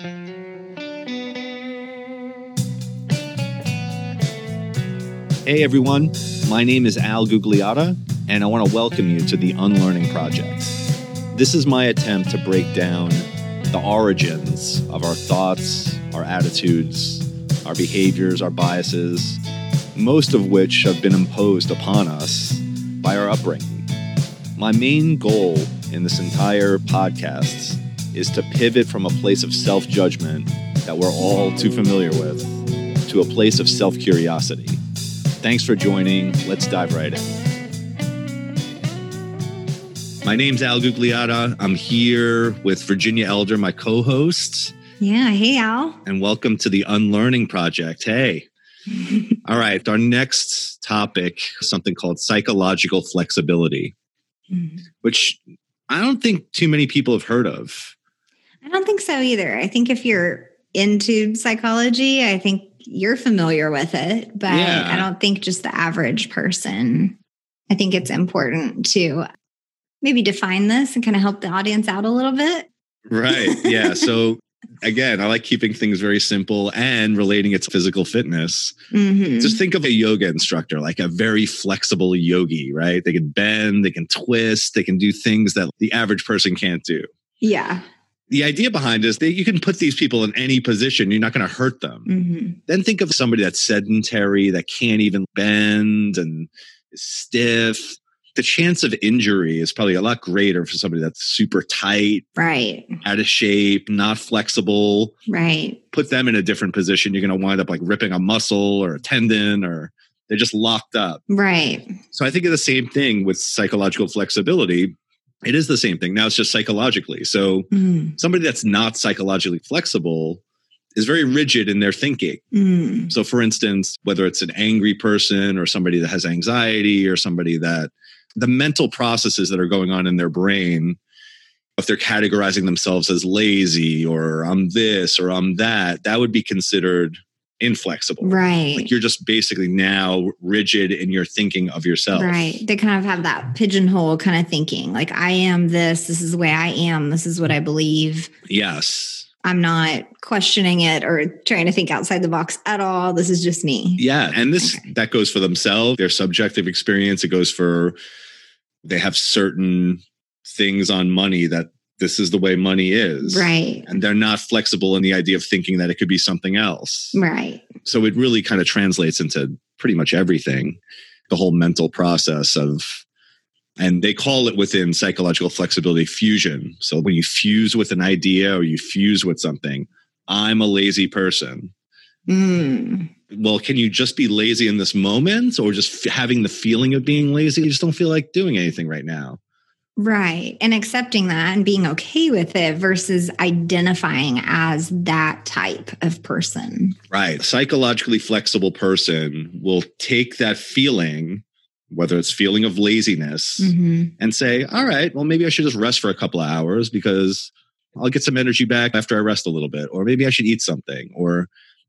Hey everyone, my name is Al Gugliotta, and I want to welcome you to the Unlearning Project. This is my attempt to break down the origins of our thoughts, our attitudes, our behaviors, our biases, most of which have been imposed upon us by our upbringing. My main goal in this entire podcast is to pivot from a place of self judgment that we're all too familiar with to a place of self curiosity. Thanks for joining. Let's dive right in. My name's Al Gugliotta. I'm here with Virginia Elder, my co host. Yeah. Hey, Al. And welcome to the Unlearning Project. Hey. All right. Our next topic something called psychological flexibility, mm-hmm. which I don't think too many people have heard of. I don't think so either. I think if you're into psychology, I think you're familiar with it, but yeah. I don't think just the average person. I think it's important to maybe define this and kind of help the audience out a little bit. Right. Yeah. so again, I like keeping things very simple and relating it to physical fitness. Mm-hmm. Just think of a yoga instructor, like a very flexible yogi, right? They can bend, they can twist, they can do things that the average person can't do. Yeah the idea behind is that you can put these people in any position. You're not going to hurt them. Mm-hmm. Then think of somebody that's sedentary, that can't even bend and is stiff. The chance of injury is probably a lot greater for somebody that's super tight, right? Out of shape, not flexible, right? Put them in a different position. You're going to wind up like ripping a muscle or a tendon, or they're just locked up, right? So I think of the same thing with psychological flexibility it is the same thing. Now it's just psychologically. So mm. somebody that's not psychologically flexible is very rigid in their thinking. Mm. So for instance, whether it's an angry person or somebody that has anxiety or somebody that the mental processes that are going on in their brain if they're categorizing themselves as lazy or I'm this or I'm that, that would be considered inflexible. Right. Like you're just basically now rigid in your thinking of yourself. Right. They kind of have that pigeonhole kind of thinking. Like I am this, this is the way I am, this is what I believe. Yes. I'm not questioning it or trying to think outside the box at all. This is just me. Yeah. And this okay. that goes for themselves, their subjective experience. It goes for they have certain things on money that this is the way money is. Right. And they're not flexible in the idea of thinking that it could be something else. Right. So it really kind of translates into pretty much everything, the whole mental process of, and they call it within psychological flexibility fusion. So when you fuse with an idea or you fuse with something, I'm a lazy person. Mm. Well, can you just be lazy in this moment or just having the feeling of being lazy? You just don't feel like doing anything right now. Right. And accepting that and being okay with it versus identifying as that type of person. Right. A psychologically flexible person will take that feeling, whether it's feeling of laziness, mm-hmm. and say, all right, well, maybe I should just rest for a couple of hours because I'll get some energy back after I rest a little bit. Or maybe I should eat something. Or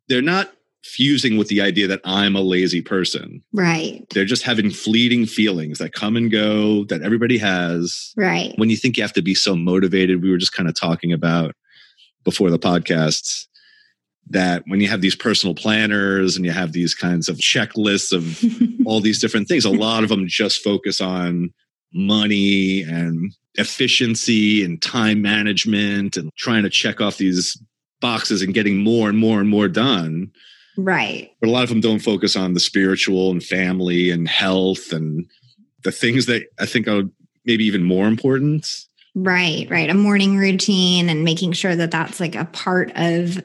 they're not fusing with the idea that I'm a lazy person. Right. They're just having fleeting feelings that come and go that everybody has. Right. When you think you have to be so motivated, we were just kind of talking about before the podcasts that when you have these personal planners and you have these kinds of checklists of all these different things, a lot of them just focus on money and efficiency and time management and trying to check off these boxes and getting more and more and more done Right. But a lot of them don't focus on the spiritual and family and health and the things that I think are maybe even more important. Right, right. A morning routine and making sure that that's like a part of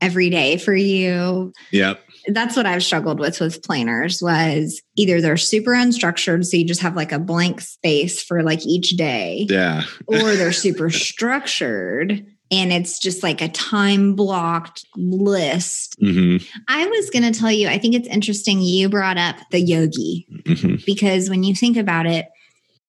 every day for you. Yep. That's what I've struggled with with planners was either they're super unstructured so you just have like a blank space for like each day. Yeah. or they're super structured and it's just like a time blocked list. Mm-hmm. I was going to tell you, I think it's interesting you brought up the yogi mm-hmm. because when you think about it,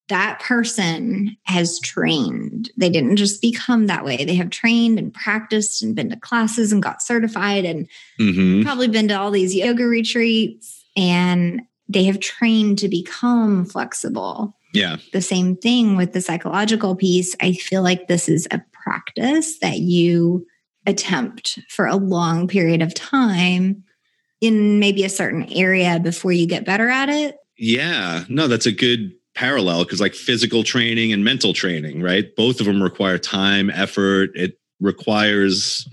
that person has trained. They didn't just become that way. They have trained and practiced and been to classes and got certified and mm-hmm. probably been to all these yoga retreats and they have trained to become flexible. Yeah. The same thing with the psychological piece. I feel like this is a practice that you attempt for a long period of time in maybe a certain area before you get better at it. Yeah, no, that's a good parallel because like physical training and mental training, right? Both of them require time, effort. It requires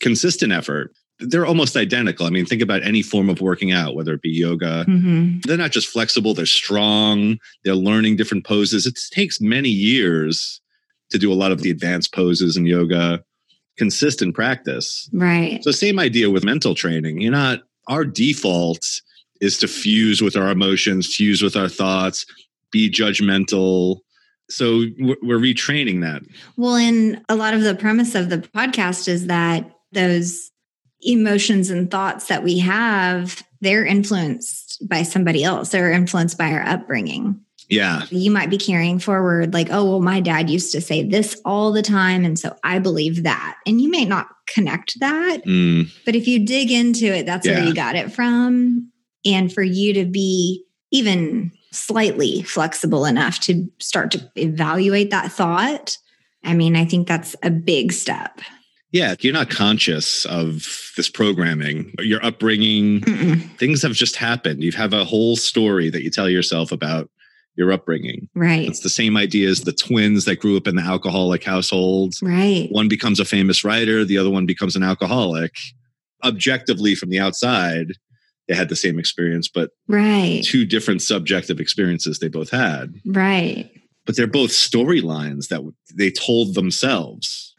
consistent effort. They're almost identical. I mean, think about any form of working out, whether it be yoga. Mm-hmm. They're not just flexible, they're strong, they're learning different poses. It takes many years to do a lot of the advanced poses in yoga, consistent practice. Right. So, same idea with mental training. You're not, our default is to fuse with our emotions, fuse with our thoughts, be judgmental. So we're retraining that. Well, and a lot of the premise of the podcast is that those emotions and thoughts that we have, they're influenced by somebody else. They're influenced by our upbringing. Yeah. You might be carrying forward, like, oh, well, my dad used to say this all the time. And so I believe that. And you may not connect that. Mm. But if you dig into it, that's yeah. where you got it from. And for you to be even slightly flexible enough to start to evaluate that thought, I mean, I think that's a big step. Yeah, you're not conscious of this programming, your upbringing. Mm-mm. Things have just happened. You have a whole story that you tell yourself about your upbringing. Right. It's the same idea as the twins that grew up in the alcoholic households. Right. One becomes a famous writer, the other one becomes an alcoholic. Objectively, from the outside, they had the same experience, but right. two different subjective experiences they both had. Right. But they're both storylines that they told themselves.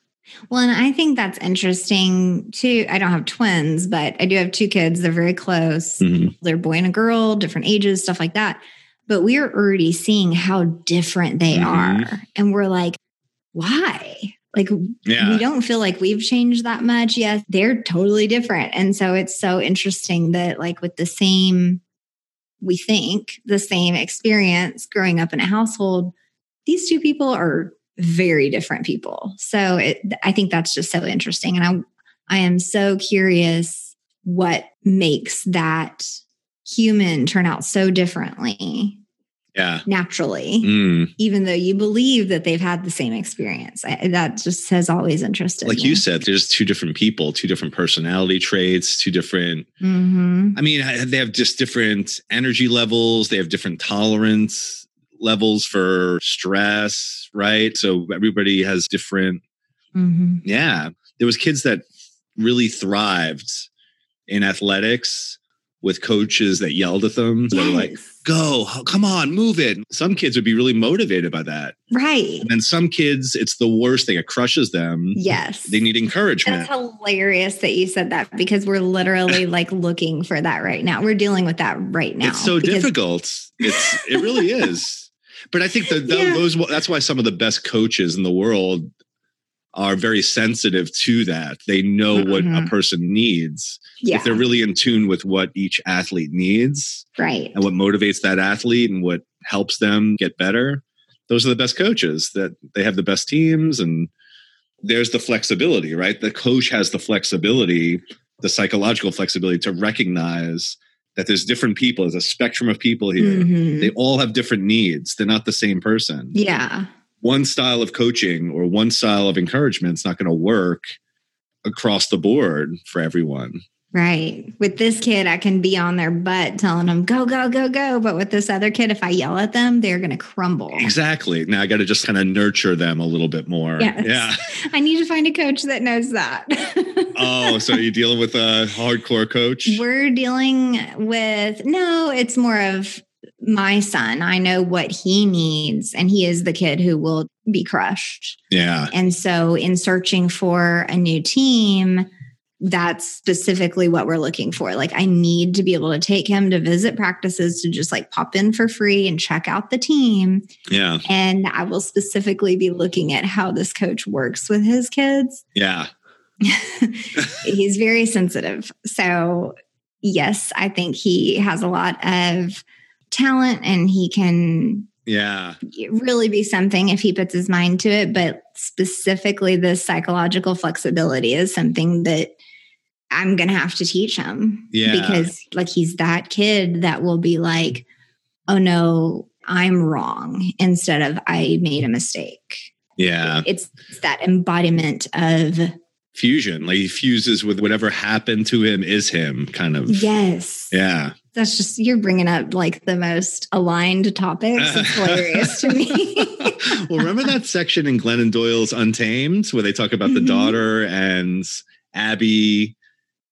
Well, and I think that's interesting too. I don't have twins, but I do have two kids. They're very close. Mm-hmm. They're boy and a girl, different ages, stuff like that. But we're already seeing how different they mm-hmm. are. And we're like, why? Like yeah. we don't feel like we've changed that much. Yes, they're totally different. And so it's so interesting that like with the same we think the same experience growing up in a household, these two people are very different people. So it, I think that's just so interesting. And I, I am so curious what makes that human turn out so differently yeah naturally mm. even though you believe that they've had the same experience I, that just has always interested like me. you said there's two different people two different personality traits two different mm-hmm. i mean they have just different energy levels they have different tolerance levels for stress right so everybody has different mm-hmm. yeah there was kids that really thrived in athletics with coaches that yelled at them. Yes. They were like, go, come on, move it. Some kids would be really motivated by that. Right. And some kids, it's the worst thing. It crushes them. Yes. They need encouragement. That's hilarious that you said that because we're literally like looking for that right now. We're dealing with that right now. It's so difficult. It's it really is. But I think that yeah. those that's why some of the best coaches in the world are very sensitive to that. They know mm-hmm. what a mm-hmm. person needs. Yeah. If they're really in tune with what each athlete needs. Right. And what motivates that athlete and what helps them get better. Those are the best coaches that they have the best teams and there's the flexibility, right? The coach has the flexibility, the psychological flexibility to recognize that there's different people, there's a spectrum of people here. Mm-hmm. They all have different needs. They're not the same person. Yeah one style of coaching or one style of encouragement is not going to work across the board for everyone. Right. With this kid, I can be on their butt telling them, go, go, go, go. But with this other kid, if I yell at them, they're going to crumble. Exactly. Now I got to just kind of nurture them a little bit more. Yes. Yeah. I need to find a coach that knows that. oh, so you're dealing with a hardcore coach? We're dealing with, no, it's more of my son, I know what he needs, and he is the kid who will be crushed. Yeah. And so, in searching for a new team, that's specifically what we're looking for. Like, I need to be able to take him to visit practices to just like pop in for free and check out the team. Yeah. And I will specifically be looking at how this coach works with his kids. Yeah. He's very sensitive. So, yes, I think he has a lot of talent and he can yeah really be something if he puts his mind to it but specifically the psychological flexibility is something that i'm gonna have to teach him yeah because like he's that kid that will be like oh no i'm wrong instead of i made a mistake yeah it's that embodiment of fusion. Like he fuses with whatever happened to him is him, kind of. Yes. Yeah. That's just you're bringing up like the most aligned topics. It's hilarious to me. well, remember that section in Glennon Doyle's Untamed where they talk about mm-hmm. the daughter and Abby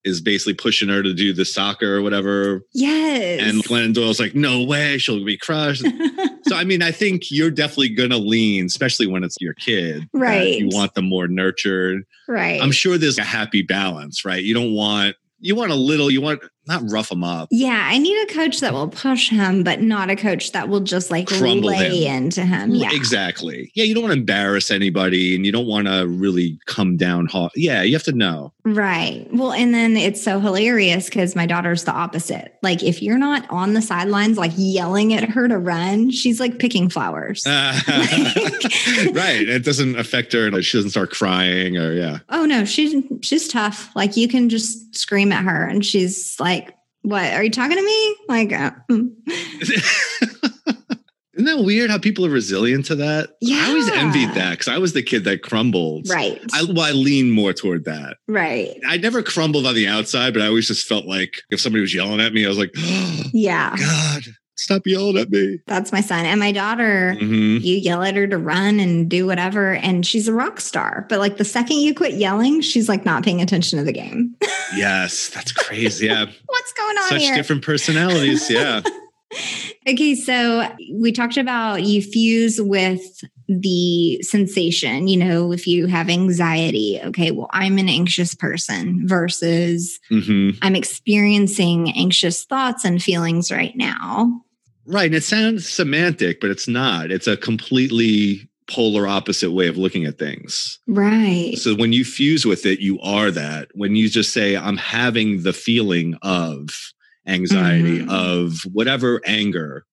is basically pushing her to do the soccer or whatever. Yes. And Glennon Doyle's like, no way, she'll be crushed. so, I mean, I think you're definitely going to lean, especially when it's your kid. Right. You want them more nurtured. Right. I'm sure there's a happy balance, right? You don't want you want a little, you want not rough him up. Yeah, I need a coach that will push him, but not a coach that will just like Crumble lay him. into him. Yeah, exactly. Yeah, you don't want to embarrass anybody, and you don't want to really come down hard. Yeah, you have to know. Right. Well, and then it's so hilarious because my daughter's the opposite. Like, if you're not on the sidelines, like yelling at her to run, she's like picking flowers. Uh, right. It doesn't affect her. Like, she doesn't start crying or yeah. Oh no, she's she's tough. Like you can just scream at her, and she's like what are you talking to me? Like, uh, hmm. isn't that weird how people are resilient to that? Yeah, I always envied that because I was the kid that crumbled. Right. I, well, I lean more toward that. Right. I never crumbled on the outside, but I always just felt like if somebody was yelling at me, I was like, oh, yeah, God, stop yelling at me. That's my son. And my daughter, mm-hmm. you yell at her to run and do whatever, and she's a rock star. But like the second you quit yelling, she's like not paying attention to the game. yes, that's crazy. Yeah. What's going on Such here? different personalities. Yeah. okay, so we talked about you fuse with the sensation, you know, if you have anxiety, okay, well, I'm an anxious person versus mm-hmm. I'm experiencing anxious thoughts and feelings right now. Right. And it sounds semantic, but it's not. It's a completely polar opposite way of looking at things. Right. So when you fuse with it, you are that. When you just say, I'm having the feeling of anxiety, mm-hmm. of whatever anger,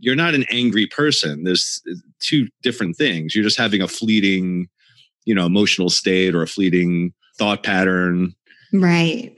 you're not an angry person. There's two different things. You're just having a fleeting, you know, emotional state or a fleeting thought pattern. Right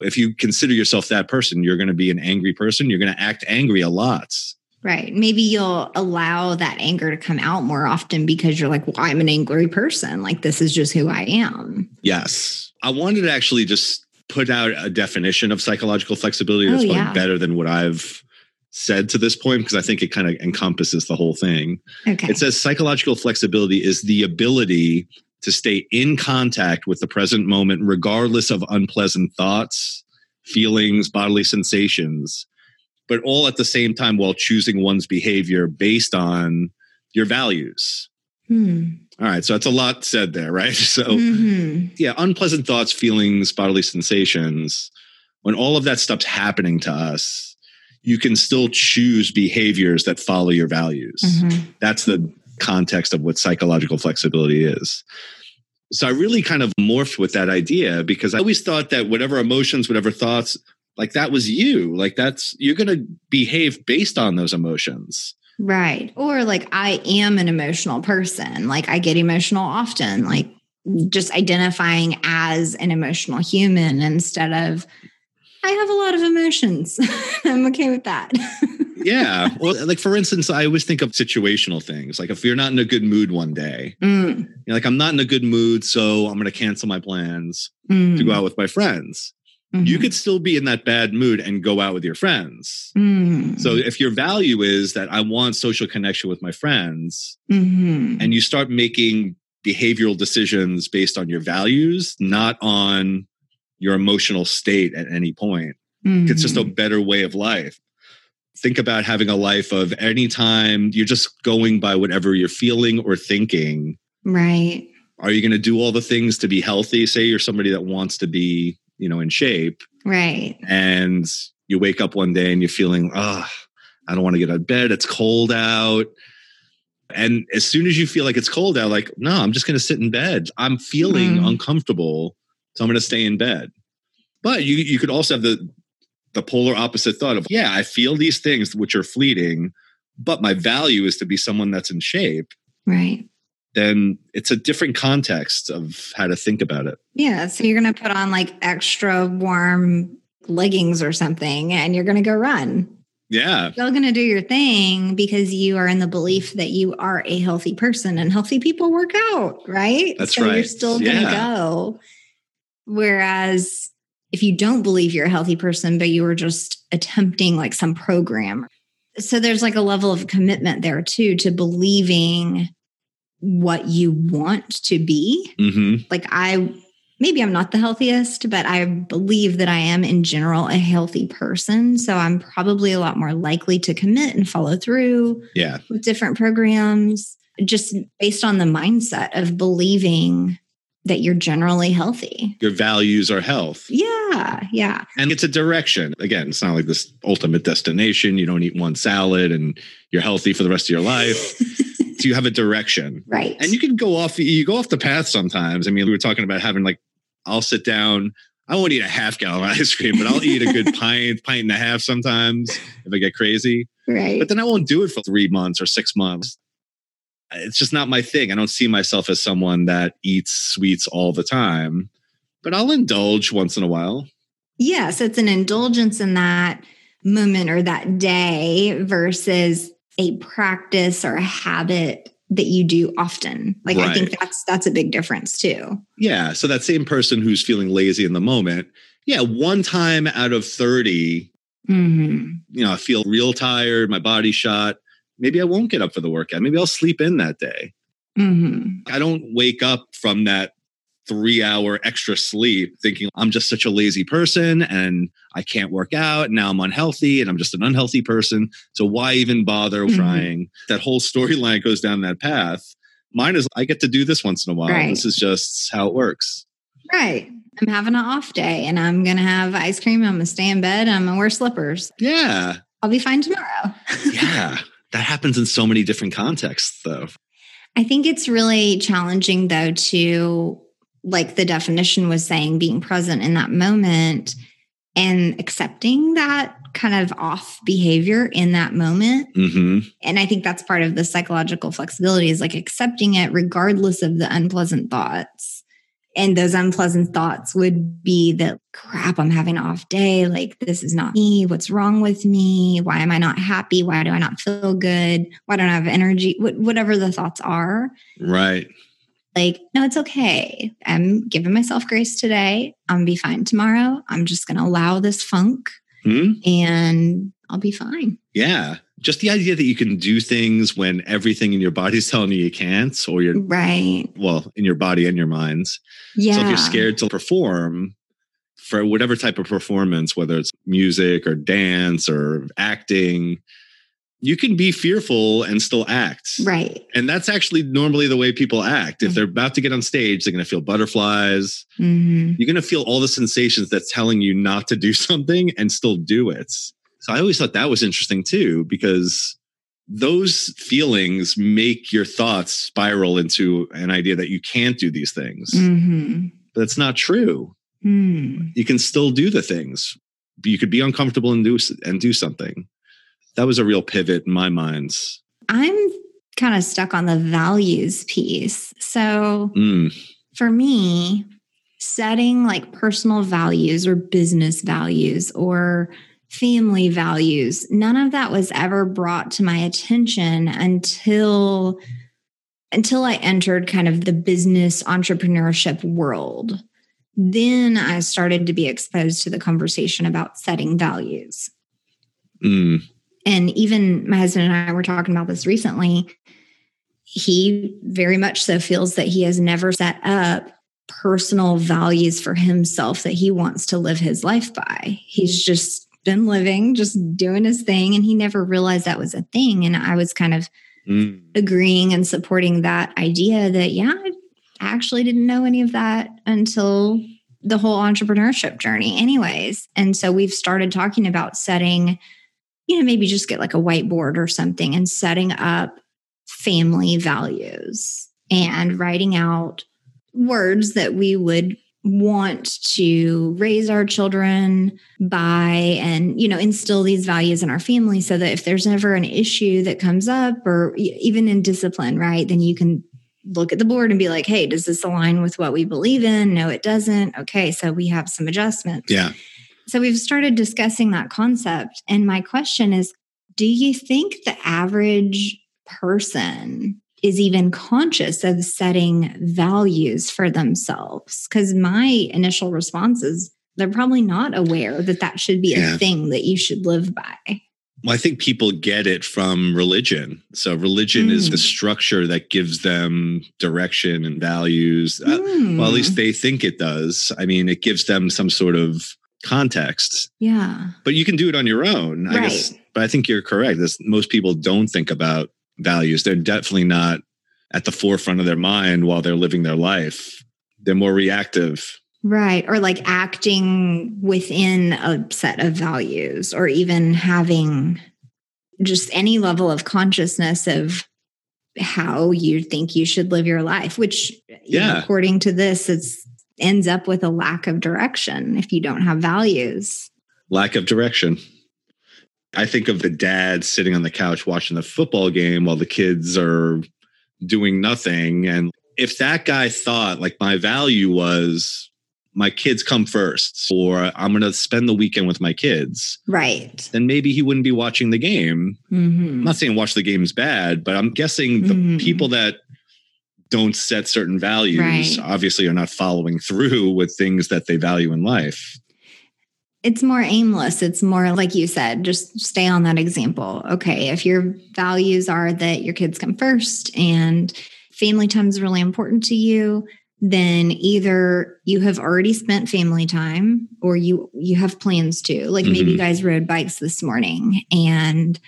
if you consider yourself that person, you're going to be an angry person. You're going to act angry a lot. Right. Maybe you'll allow that anger to come out more often because you're like, well, I'm an angry person. Like, this is just who I am. Yes. I wanted to actually just put out a definition of psychological flexibility that's oh, yeah. better than what I've said to this point because I think it kind of encompasses the whole thing. Okay. It says psychological flexibility is the ability to stay in contact with the present moment, regardless of unpleasant thoughts, feelings, bodily sensations, but all at the same time while choosing one's behavior based on your values. Hmm. All right, so that's a lot said there, right? So, mm-hmm. yeah, unpleasant thoughts, feelings, bodily sensations, when all of that stuff's happening to us, you can still choose behaviors that follow your values. Mm-hmm. That's the context of what psychological flexibility is. So I really kind of morphed with that idea because I always thought that whatever emotions, whatever thoughts, like that was you. Like that's, you're going to behave based on those emotions. Right. Or like I am an emotional person. Like I get emotional often. Like just identifying as an emotional human instead of I have a lot of emotions. I'm okay with that. yeah. Well, like for instance, I always think of situational things. Like if you're not in a good mood one day, mm. you're like, I'm not in a good mood, so I'm going to cancel my plans mm. to go out with my friends. Mm-hmm. You could still be in that bad mood and go out with your friends. Mm. So if your value is that I want social connection with my friends, mm-hmm. and you start making behavioral decisions based on your values, not on your emotional state at any point. Mm-hmm. It's just a better way of life. Think about having a life of anytime you're just going by whatever you're feeling or thinking. Right. Are you going to do all the things to be healthy? Say you're somebody that wants to be, you know, in shape. Right. And you wake up one day and you're feeling, oh, I don't want to get out of bed. It's cold out. And as soon as you feel like it's cold out, like, no, I'm just going to sit in bed. I'm feeling mm. uncomfortable. So I'm going to stay in bed. But you you could also have the the polar opposite thought of, yeah, I feel these things which are fleeting, but my value is to be someone that's in shape. Right. Then it's a different context of how to think about it. Yeah. So you're going to put on like extra warm leggings or something and you're going to go run. Yeah. You're still going to do your thing because you are in the belief that you are a healthy person and healthy people work out, right? That's so right. You're still going to go Whereas if you don't believe you're a healthy person, but you were just attempting like some program. So there's like a level of commitment there too to believing what you want to be. Mm-hmm. Like I maybe I'm not the healthiest, but I believe that I am in general a healthy person. So I'm probably a lot more likely to commit and follow through yeah. with different programs just based on the mindset of believing that you're generally healthy. Your values are health. Yeah, yeah. And it's a direction. Again, it's not like this ultimate destination. You don't eat one salad and you're healthy for the rest of your life. so you have a direction. Right. And you can go off you go off the path sometimes. I mean, we were talking about having like I'll sit down. I won't eat a half gallon of ice cream, but I'll eat a good pint, pint and a half sometimes if I get crazy. Right. But then I won't do it for three months or six months. It's just not my thing. I don't see myself as someone that eats sweets all the time, but I'll indulge once in a while. Yes, it's an indulgence in that moment or that day versus a practice or a habit that you do often. Like right. I think that's that's a big difference too. Yeah, so that same person who's feeling lazy in the moment, yeah, one time out of 30 mm-hmm. you know, I feel real tired, my body's shot. Maybe I won't get up for the workout. Maybe I'll sleep in that day. Mm-hmm. I don't wake up from that three hour extra sleep thinking I'm just such a lazy person and I can't work out. And now I'm unhealthy and I'm just an unhealthy person. So why even bother mm-hmm. trying? That whole storyline goes down that path. Mine is I get to do this once in a while. Right. This is just how it works. Right. I'm having an off day and I'm going to have ice cream. I'm going to stay in bed. I'm going to wear slippers. Yeah. I'll be fine tomorrow. yeah. That happens in so many different contexts, though. I think it's really challenging, though, to like the definition was saying, being present in that moment and accepting that kind of off behavior in that moment. Mm-hmm. And I think that's part of the psychological flexibility is like accepting it regardless of the unpleasant thoughts. And those unpleasant thoughts would be that crap, I'm having an off day. Like, this is not me. What's wrong with me? Why am I not happy? Why do I not feel good? Why don't I have energy? whatever the thoughts are. Right like, no, it's okay. I'm giving myself grace today. I'm gonna be fine tomorrow. I'm just gonna allow this funk mm-hmm. and I'll be fine. Yeah. Just the idea that you can do things when everything in your body's telling you you can't, or you're right. Well, in your body and your minds. Yeah. So if you're scared to perform for whatever type of performance, whether it's music or dance or acting, you can be fearful and still act. Right. And that's actually normally the way people act. If mm-hmm. they're about to get on stage, they're going to feel butterflies. Mm-hmm. You're going to feel all the sensations that's telling you not to do something and still do it. So I always thought that was interesting too, because those feelings make your thoughts spiral into an idea that you can't do these things. Mm-hmm. But it's not true. Mm. You can still do the things. You could be uncomfortable and do and do something that was a real pivot in my minds. I'm kind of stuck on the values piece. So mm. for me, setting like personal values or business values or family values, none of that was ever brought to my attention until until I entered kind of the business entrepreneurship world. Then I started to be exposed to the conversation about setting values. Mm and even my husband and I were talking about this recently. He very much so feels that he has never set up personal values for himself that he wants to live his life by. He's just been living, just doing his thing, and he never realized that was a thing. And I was kind of mm. agreeing and supporting that idea that, yeah, I actually didn't know any of that until the whole entrepreneurship journey, anyways. And so we've started talking about setting you know, maybe just get like a whiteboard or something and setting up family values and writing out words that we would want to raise our children by and you know instill these values in our family so that if there's ever an issue that comes up or even in discipline right then you can look at the board and be like hey does this align with what we believe in? No it doesn't. Okay so we have some adjustments. Yeah. So we've started discussing that concept. And my question is do you think the average person is even conscious of setting values for themselves. Because my initial response is they're probably not aware that that should be yeah. a thing that you should live by. Well, I think people get it from religion. So, religion mm. is the mm. structure that gives them direction and values. Mm. Uh, well, at least mm. they think it does. I mean, it gives them some sort of context. Yeah. But you can do it on your own, right. I guess. But I think you're correct. This, most people don't think about values. They're definitely not at the forefront of their mind while they're living their life. They're more reactive. Right. Or like acting within a set of values, or even having just any level of consciousness of how you think you should live your life, which, yeah. Know, according to this, it's ends up with a lack of direction if you don't have values. Lack of direction. I think of the dad sitting on the couch watching the football game while the kids are doing nothing. And if that guy thought like my value was my kids come first or I'm going to spend the weekend with my kids. Right. Then maybe he wouldn't be watching the game. Mm-hmm. I'm not saying watch the game's bad, but I'm guessing the mm-hmm. people that don't set certain values right. obviously are not following through with things that they value in life. It's more aimless. It's more like you said, just stay on that example. Okay, if your values are that your kids come first and family time is really important to you, then either you have already spent family time or you you have plans to. Like mm-hmm. maybe you mm-hmm. guys rode bikes this morning and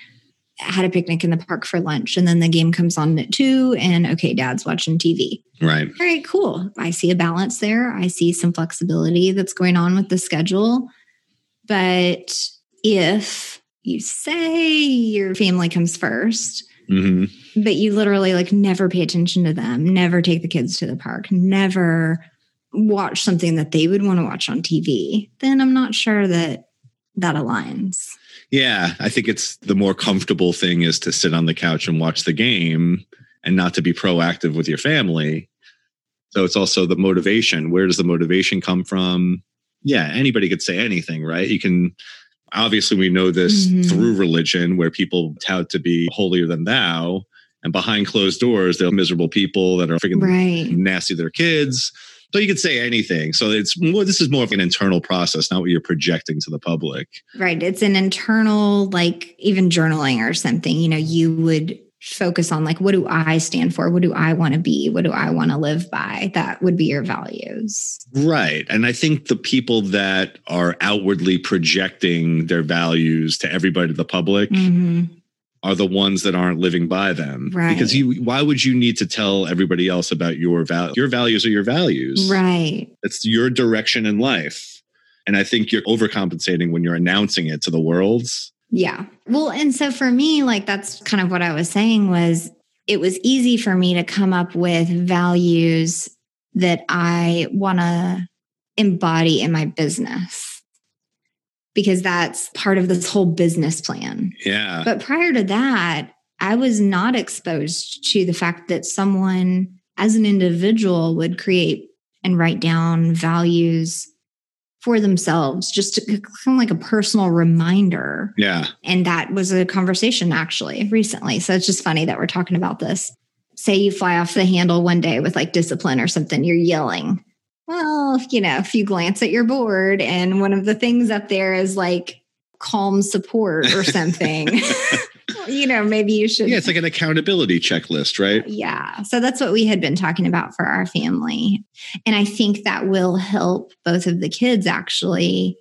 had a picnic in the park for lunch and then the game comes on at two and okay dad's watching tv right all right cool i see a balance there i see some flexibility that's going on with the schedule but if you say your family comes 1st mm-hmm. but you literally like never pay attention to them never take the kids to the park never watch something that they would want to watch on tv then i'm not sure that that aligns yeah, I think it's the more comfortable thing is to sit on the couch and watch the game and not to be proactive with your family. So it's also the motivation. Where does the motivation come from? Yeah, anybody could say anything, right? You can obviously we know this mm-hmm. through religion where people tout to be holier than thou and behind closed doors they're miserable people that are freaking right. nasty to their kids so you could say anything. So it's more, this is more of an internal process, not what you're projecting to the public. Right. It's an internal, like even journaling or something, you know, you would focus on like, what do I stand for? What do I want to be? What do I want to live by? That would be your values. Right. And I think the people that are outwardly projecting their values to everybody, the public, mm-hmm are the ones that aren't living by them. Right. Because you why would you need to tell everybody else about your value? Your values are your values. Right. It's your direction in life. And I think you're overcompensating when you're announcing it to the world. Yeah. Well, and so for me, like that's kind of what I was saying was it was easy for me to come up with values that I want to embody in my business because that's part of this whole business plan. Yeah. But prior to that, I was not exposed to the fact that someone as an individual would create and write down values for themselves, just to, kind of like a personal reminder. Yeah. And that was a conversation actually recently. So it's just funny that we're talking about this. Say you fly off the handle one day with like discipline or something, you're yelling well, you know, if you glance at your board and one of the things up there is like calm support or something, you know, maybe you should. Yeah, it's like an accountability checklist, right? Yeah. So that's what we had been talking about for our family. And I think that will help both of the kids actually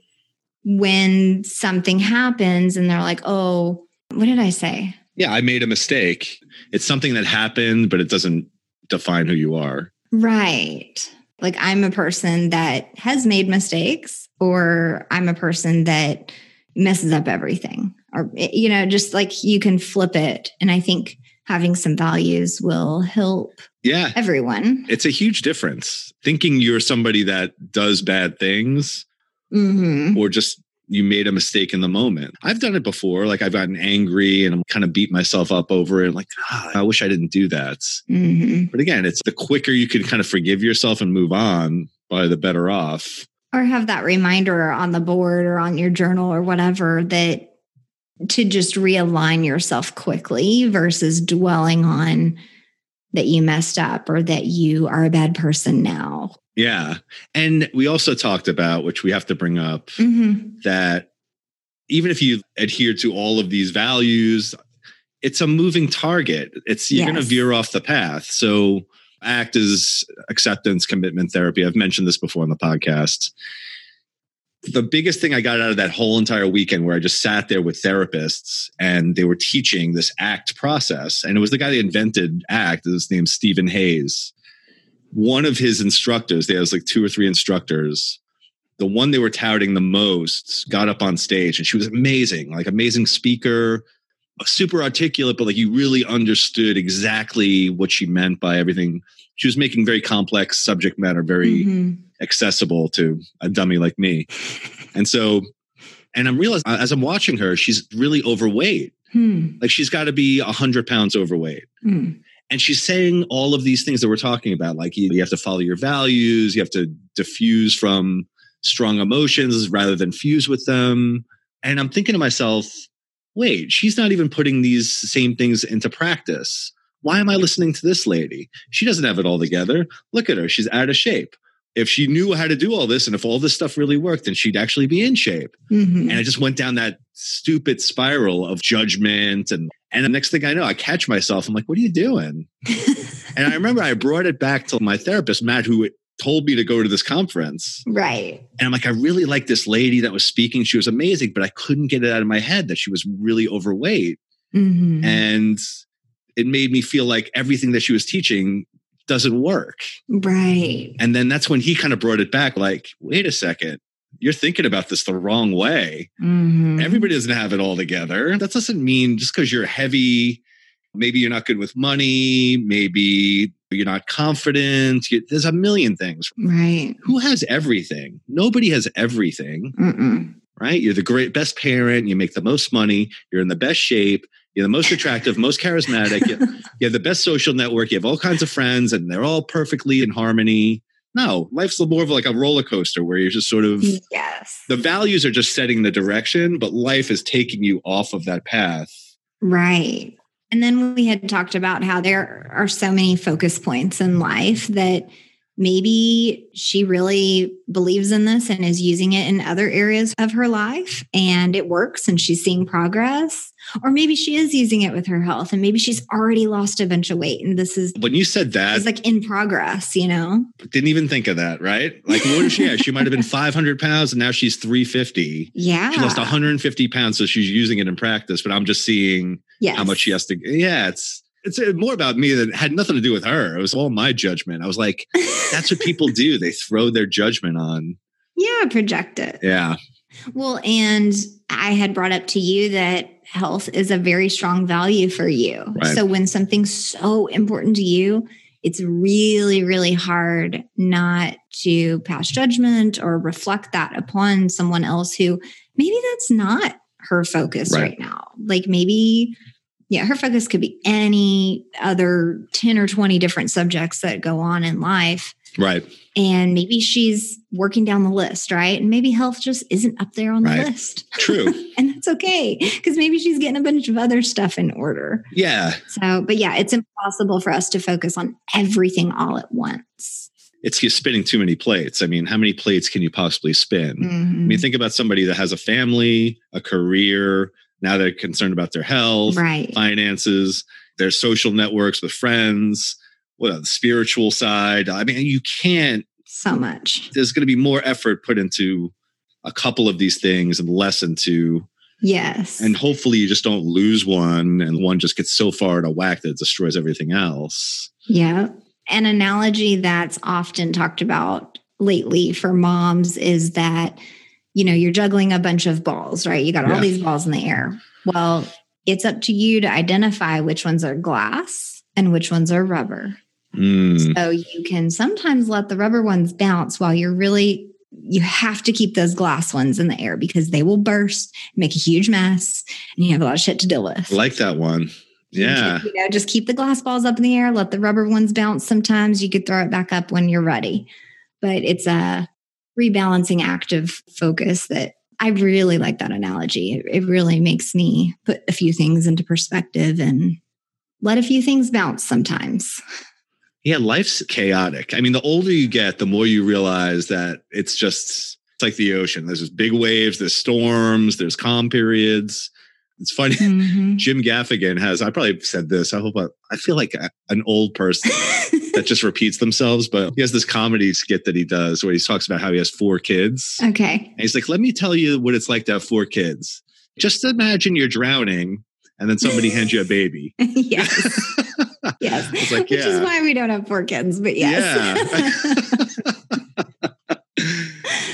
when something happens and they're like, oh, what did I say? Yeah, I made a mistake. It's something that happened, but it doesn't define who you are. Right. Like I'm a person that has made mistakes, or I'm a person that messes up everything, or, you know, just like you can flip it. And I think having some values will help yeah everyone it's a huge difference thinking you're somebody that does bad things mm-hmm. or just you made a mistake in the moment. I've done it before. Like I've gotten angry and I'm kind of beat myself up over it. Like, ah, I wish I didn't do that. Mm-hmm. But again, it's the quicker you can kind of forgive yourself and move on, by the better off. Or have that reminder on the board or on your journal or whatever that to just realign yourself quickly versus dwelling on that you messed up or that you are a bad person now. Yeah. And we also talked about, which we have to bring up, mm-hmm. that even if you adhere to all of these values, it's a moving target. It's you're yes. going to veer off the path. So ACT is acceptance commitment therapy. I've mentioned this before on the podcast. The biggest thing I got out of that whole entire weekend where I just sat there with therapists and they were teaching this ACT process. And it was the guy that invented ACT, his name's Steven Hayes. One of his instructors, there was like two or three instructors, the one they were touting the most got up on stage and she was amazing, like amazing speaker, super articulate, but like you really understood exactly what she meant by everything. She was making very complex subject matter very mm-hmm. Accessible to a dummy like me. And so, and I'm realizing as I'm watching her, she's really overweight. Hmm. Like she's got to be a hundred pounds overweight. Hmm. And she's saying all of these things that we're talking about, like you, you have to follow your values, you have to diffuse from strong emotions rather than fuse with them. And I'm thinking to myself, wait, she's not even putting these same things into practice. Why am I listening to this lady? She doesn't have it all together. Look at her. She's out of shape. If she knew how to do all this and if all this stuff really worked, then she'd actually be in shape. Mm-hmm. And I just went down that stupid spiral of judgment. And, and the next thing I know, I catch myself. I'm like, what are you doing? and I remember I brought it back to my therapist, Matt, who told me to go to this conference. Right. And I'm like, I really like this lady that was speaking. She was amazing, but I couldn't get it out of my head that she was really overweight. Mm-hmm. And it made me feel like everything that she was teaching doesn't work. Right. And then that's when he kind of brought it back like, wait a second. You're thinking about this the wrong way. Mm-hmm. Everybody doesn't have it all together. That doesn't mean just because you're heavy, maybe you're not good with money, maybe you're not confident. You, there's a million things. Right. Who has everything? Nobody has everything. Mm-mm. Right. You're the great best parent. You make the most money. You're in the best shape. You're the most attractive, most charismatic. you, you have the best social network. You have all kinds of friends, and they're all perfectly in harmony. No, life's more of like a roller coaster where you're just sort of yes. The values are just setting the direction, but life is taking you off of that path. Right. And then we had talked about how there are so many focus points in life that maybe she really believes in this and is using it in other areas of her life and it works and she's seeing progress. Or maybe she is using it with her health and maybe she's already lost a bunch of weight and this is when you said that it's like in progress you know? Didn't even think of that right? Like what is she at? She might have been 500 pounds and now she's 350 yeah. She lost 150 pounds so she's using it in practice but i'm just seeing yes. how much she has to yeah it's it's uh, more about me that had nothing to do with her. It was all my judgment. I was like, that's what people do. They throw their judgment on. Yeah, project it. Yeah. Well, and I had brought up to you that health is a very strong value for you. Right. So when something's so important to you, it's really, really hard not to pass judgment or reflect that upon someone else who maybe that's not her focus right, right now. Like maybe yeah, her focus could be any other 10 or 20 different subjects that go on in life. Right. And maybe she's working down the list, right? And maybe health just isn't up there on right. the list. True. and that's okay because maybe she's getting a bunch of other stuff in order. Yeah. So, but yeah, it's impossible for us to focus on everything all at once. It's just spinning too many plates. I mean, how many plates can you possibly spin? Mm-hmm. I mean, think about somebody that has a family, a career, now they're concerned about their health, right. finances, their social networks with friends, what the spiritual side. I mean, you can't so much. There's going to be more effort put into a couple of these things and less into Yes. And hopefully you just don't lose one and one just gets so far out of whack that it destroys everything else. Yeah. An analogy that's often talked about lately for moms is that you know, you're juggling a bunch of balls, right? You got all yeah. these balls in the air. Well, it's up to you to identify which ones are glass and which ones are rubber. Mm. So you can sometimes let the rubber ones bounce while you're really you have to keep those glass ones in the air because they will burst, make a huge mess, and you have a lot of shit to deal with. I like that one. Yeah. You know, just keep the glass balls up in the air, let the rubber ones bounce sometimes. You could throw it back up when you're ready. But it's a rebalancing act of focus that I really like that analogy. It, really makes me put a few things into perspective and let a few things bounce sometimes. Yeah, life's chaotic. I mean, the older you get, the more you realize that it's just it's like the ocean. There's big waves, there's storms, there's calm periods. It's funny. Mm-hmm. Jim Gaffigan has, I probably said this. I hope I, I feel like a, an old person that just repeats themselves, but he has this comedy skit that he does where he talks about how he has four kids. Okay. And he's like, let me tell you what it's like to have four kids. Just imagine you're drowning and then somebody hands you a baby. yes. yes. Like, Which yeah. is why we don't have four kids, but yes. Yeah.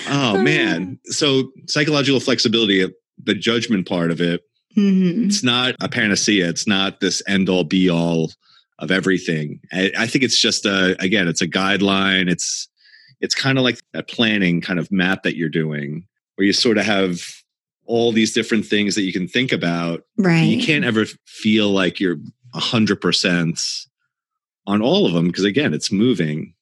oh man. So psychological flexibility, the judgment part of it, mm-hmm. it's not a panacea. It's not this end all be all of everything. I, I think it's just a again, it's a guideline. It's it's kind of like that planning kind of map that you're doing where you sort of have all these different things that you can think about. Right. You can't ever feel like you're a hundred percent on all of them because again, it's moving.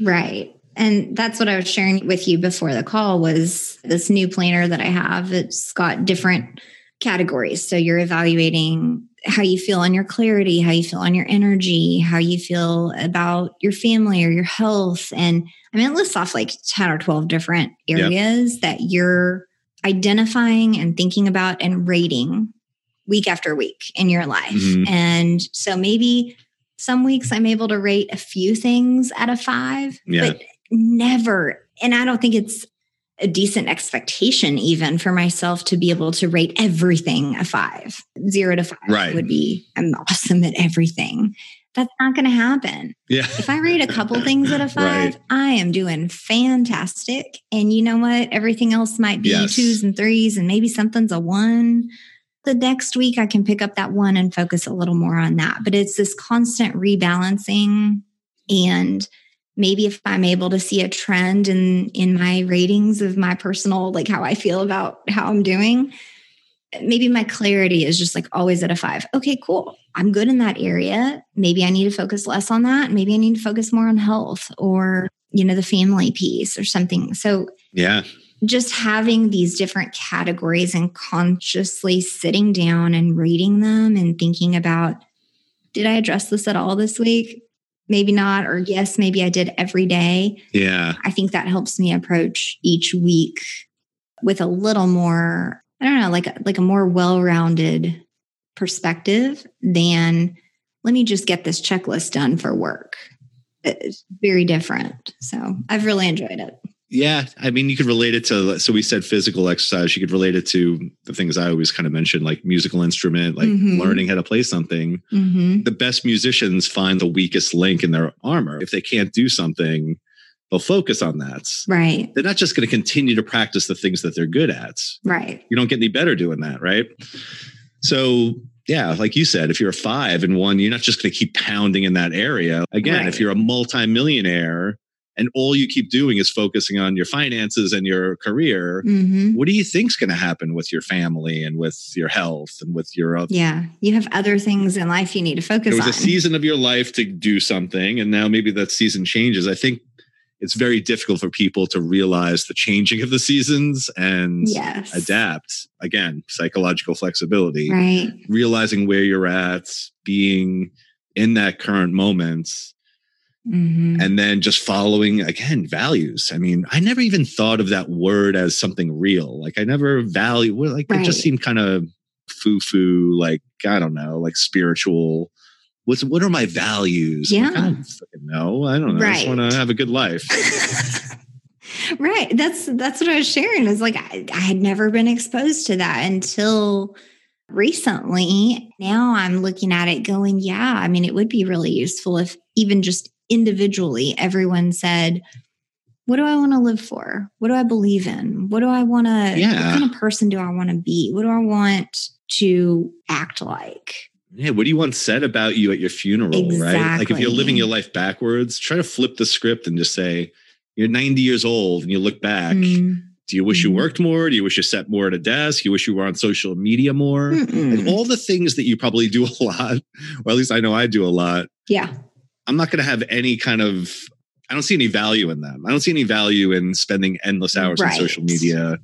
Right. And that's what I was sharing with you before the call was this new planner that I have. It's got different categories. So you're evaluating how you feel on your clarity, how you feel on your energy, how you feel about your family or your health. And I mean, it lists off like 10 or 12 different areas yep. that you're identifying and thinking about and rating week after week in your life. Mm-hmm. And so maybe some weeks I'm able to rate a few things out of five, yeah. but never. And I don't think it's a decent expectation even for myself to be able to rate everything a five. Zero to five right. would be I'm awesome at everything. That's not going to happen. Yeah. If I rate a couple things at a five, right. I am doing fantastic. And you know what? Everything else might be yes. twos and threes, and maybe something's a one. The next week, I can pick up that one and focus a little more on that. But it's this constant rebalancing. And maybe if I'm able to see a trend in in my ratings of my personal, like how I feel about how I'm doing, maybe my clarity is just like always at a five. Okay, cool. I'm good in that area. Maybe I need to focus less on that. Maybe I need to focus more on health or, you know, the family piece or something. So, yeah. Just having these different categories and consciously sitting down and reading them and thinking about, did I address this at all this week? Maybe not. Or yes, maybe I did every day. Yeah. I think that helps me approach each week with a little more I don't know, like like a more well-rounded perspective than let me just get this checklist done for work. It's very different. So I've really enjoyed it. Yeah. I mean, you could relate it to, so we said physical exercise. You could relate it to the things I always kind of mention, like musical instrument, like mm-hmm. learning how to play something. Mm-hmm. The best musicians find the weakest link in their armor. If they can't do something, they'll focus on that. Right. They're not just going to continue to practice the things that they're good at. Right. You don't get any better doing that, right? So, yeah, like you said, if you're a five and one, you're not just going to keep pounding in that area. Again, right. if you're a multimillionaire and all you keep doing is focusing on your finances and your career, mm-hmm. what do you think's going to happen with your family and with your health and with your other? Yeah, you have other things in life you need to focus on. There was on. a season of your life to do something, and now maybe that season changes. I think it's very difficult for people to realize the changing of the seasons and yes. adapt. Again, psychological flexibility, right. realizing where you're at, being in that current moment. Mm-hmm. And then just following again values. I mean, I never even thought of that word as something real. Like I never value. Like right. it just seemed kind of foo foo. Like I don't know, like spiritual what's what are my values? Yeah. Like, I don't know. I don't know. Right. I just want to have a good life. right. That's that's what I was sharing. Is like I, I had never been exposed to that until recently. Now I'm looking at it going, yeah, I mean, it would be really useful if even just individually everyone said, what do I want to live for? What do I believe in? What do I want to, yeah. what kind of person do I want to be? What do I want to act like? yeah, what do you want said about you at your funeral, exactly. right? Like if you're living your life backwards, try to flip the script and just say, you're 90 years old and you look back. Mm. Do you wish mm. you mm-hmm. worked more? Do you wish you sat more at a desk? Do You wish you were on social media more? Like all the things that you probably do a lot, or at least I know I do a lot. Yeah. I'm not going to have any kind of, I don't see any value in them. I don't see any value in spending endless hours right. on social media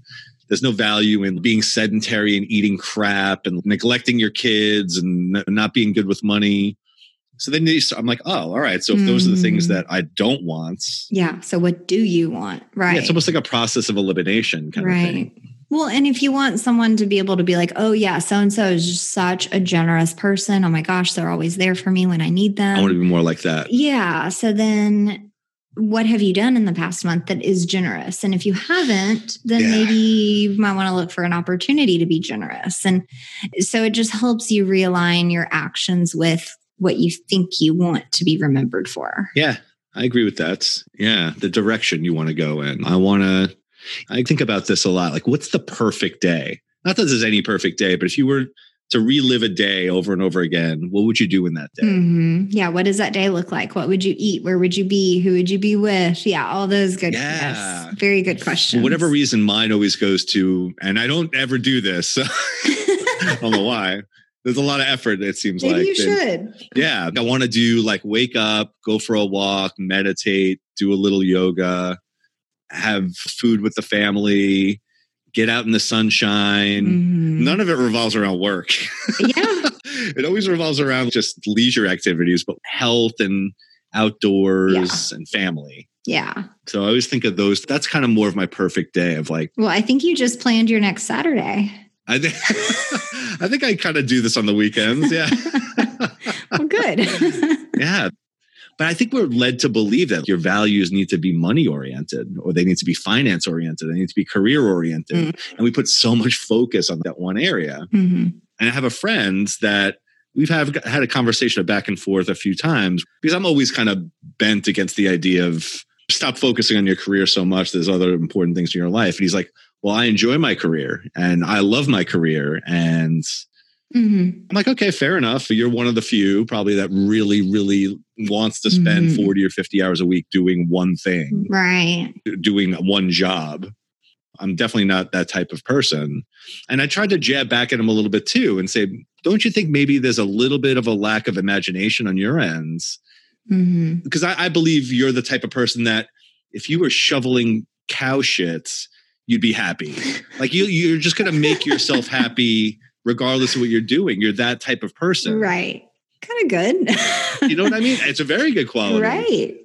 there's no value in being sedentary and eating crap and neglecting your kids and not being good with money. So then you, I'm like, oh, all right. So if those are the things mm. that I don't want. Yeah. So what do you want? Right. Yeah, it's almost like a process of elimination kind right. of thing. Well, and if you want someone to be able to be like, oh, yeah, so and so is just such a generous person. Oh my gosh, they're always there for me when I need them. I want to be more like that. Yeah. So then what have you done in the past month that is generous? And if you haven't, then yeah. maybe you might want to look for an opportunity to be generous. And so it just helps you realign your actions with what you think you want to be remembered for. Yeah. I agree with that. Yeah, the direction you want to go in. I want to I think about this a lot. Like, what's the perfect day? Not that there's any perfect day, but if you were to relive a day over and over again, what would you do in that day? Mm-hmm. Yeah. What does that day look like? What would you eat? Where would you be? Who would you be with? Yeah. All those good. Yeah. Yes, very good questions. For whatever reason, mine always goes to, and I don't ever do this. So I don't know why. There's a lot of effort, it seems Maybe like. You should. Yeah. I want to do like wake up, go for a walk, meditate, do a little yoga, have food with the family, get out in the sunshine. Mm-hmm. None of it revolves around work. Yeah. it always revolves around just leisure activities, but health and outdoors yeah. and family. Yeah. So I always think of those. That's kind of more of my perfect day of like. Well, I think you just planned your next Saturday. I think I think I kind of do this on the weekends. Yeah. well, good. yeah. But I think we're led to believe that your values need to be money oriented or they need to be finance oriented. They need to be career oriented. Mm-hmm. And we put so much focus on that one area. Mm-hmm. And I have a friend that we've have, had a conversation back and forth a few times because I'm always kind of bent against the idea of stop focusing on your career so much. There's other important things in your life. And he's like, well, I enjoy my career and I love my career. And Mm-hmm. I'm like, okay, fair enough. You're one of the few probably that really, really wants to spend mm-hmm. 40 or 50 hours a week doing one thing, right? Doing one job. I'm definitely not that type of person. And I tried to jab back at him a little bit too and say, don't you think maybe there's a little bit of a lack of imagination on your ends? Mm-hmm. Because I, I believe you're the type of person that if you were shoveling cow shits, you'd be happy. like you, you're just going to make yourself happy regardless of what you're doing. You're that type of person. Right. Kind of good. you know what I mean? It's a very good quality. Right.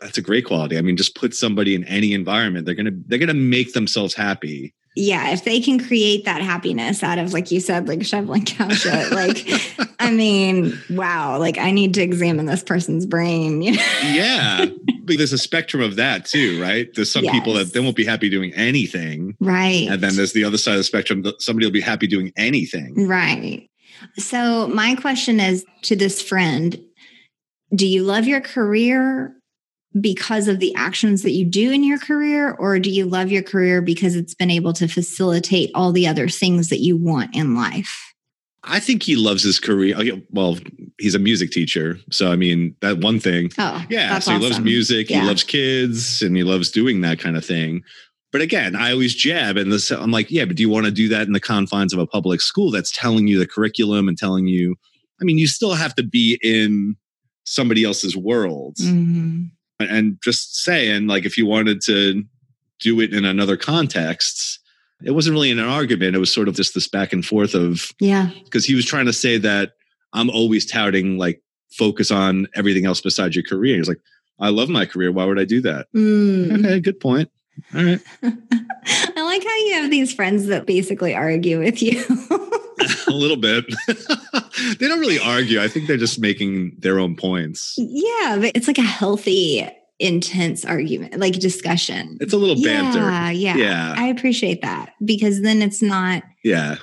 That's a great quality. I mean, just put somebody in any environment, they're gonna they're gonna make themselves happy. Yeah, if they can create that happiness out of, like you said, like shoveling cow shit, like, I mean, wow, like I need to examine this person's brain. You know? Yeah, there's a spectrum of that too, right? There's some yes. people that they won't be happy doing anything. Right. And then there's the other side of the spectrum that somebody will be happy doing anything. Right. So my question is to this friend, do you love your career because of the actions that you do in your career or do you love your career because it's been able to facilitate all the other things that you want in life? I think he loves his career. Well, he's a music teacher. So, I mean, that one thing. Oh, yeah. So, awesome. he loves music, yeah. he loves kids, and he loves doing that kind of thing. But again, I always jab and this, I'm like, yeah, but do you want to do that in the confines of a public school that's telling you the curriculum and telling you, I mean, you still have to be in somebody else's world. Mm-hmm. And just saying, like, if you wanted to do it in another context, it wasn't really an argument. It was sort of just this back and forth of yeah, because he was trying to say that I'm always touting like focus on everything else besides your career. He's like, I love my career. Why would I do that? Mm. Okay, good point. All right. I like how you have these friends that basically argue with you. a little bit. they don't really argue. I think they're just making their own points. Yeah, but it's like a healthy intense argument, like discussion. It's a little banter. Yeah, yeah. Yeah. I appreciate that because then it's not Yeah.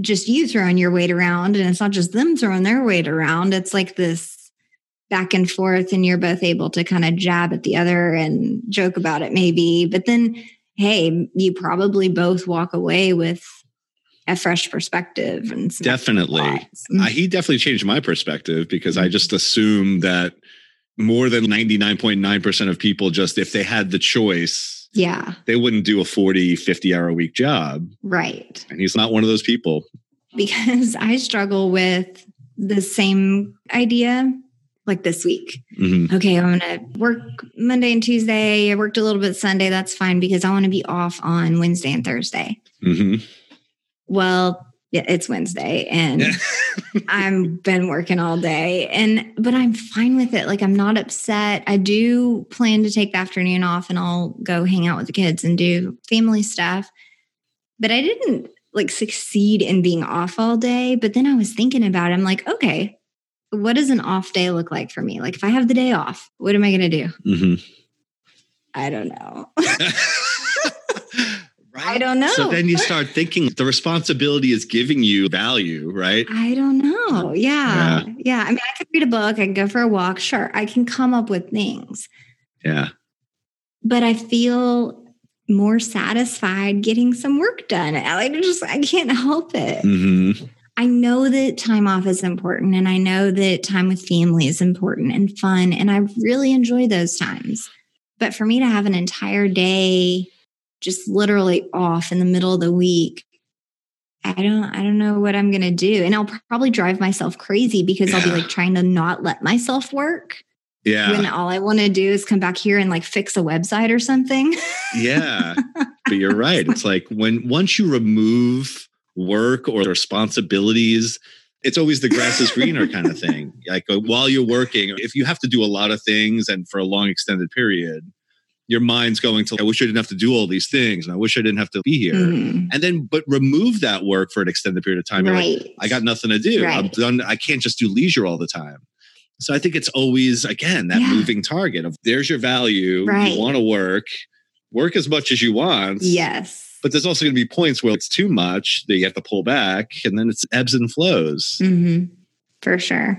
just you throwing your weight around and it's not just them throwing their weight around. It's like this back and forth and you're both able to kind of jab at the other and joke about it maybe. But then hey, you probably both walk away with a fresh perspective and definitely mm-hmm. he definitely changed my perspective because mm-hmm. i just assumed that more than 99.9% of people just if they had the choice yeah. they wouldn't do a 40 50 hour a week job. Right. And he's not one of those people. Because i struggle with the same idea like this week. Mm-hmm. okay i'm gonna work monday and tuesday. I worked a little bit sunday. That's fine because i want to be off on wednesday and thursday. Mm-hmm. well yeah, it's Wednesday and I've been working all day and but I'm fine with it. Like I'm not upset. I do plan to take the afternoon off and I'll go hang out with the kids and do family stuff. But I didn't like succeed in being off all day, but then I was thinking about it. I'm like, okay, what does an off day look like for me? Like if I have the day off, what am I going to do? Mm-hmm. I don't know. Right? I don't know. So then you start thinking the responsibility is giving you value, right? I don't know. Yeah. Yeah. yeah. I mean, I could read a book, I can go for a walk. Sure. I can come up with things. Yeah. But I feel more satisfied getting some work done. I like just I can't help it. Mm-hmm. I know that time off is important and I know that time with family is important and fun. And I really enjoy those times. But for me to have an entire day just literally off in the middle of the week I don't I don't know what I'm going to do and I'll probably drive myself crazy because yeah. I'll be like trying to not let myself work. Yeah. When all I want to do is come back here and like fix a website or something. yeah. But you're right. It's like when once you remove work or responsibilities, it's always the grass is greener kind of thing. Like uh, while you're working, if you have to do a lot of things and for a long extended period, your mind's going to, I wish I didn't have to do all these things and I wish I didn't have to be here. Mm-hmm. And then, but remove that work for an extended period of time. Right. Like, I got nothing to do. Right. I'm done. I can't just do leisure all the time. So I think it's always, again, that yeah. moving target of there's your value. Right. You want to work, work as much as you want. Yes. But there's also going to be points where it's too much that you have to pull back and then it's ebbs and flows. Mm-hmm. For sure.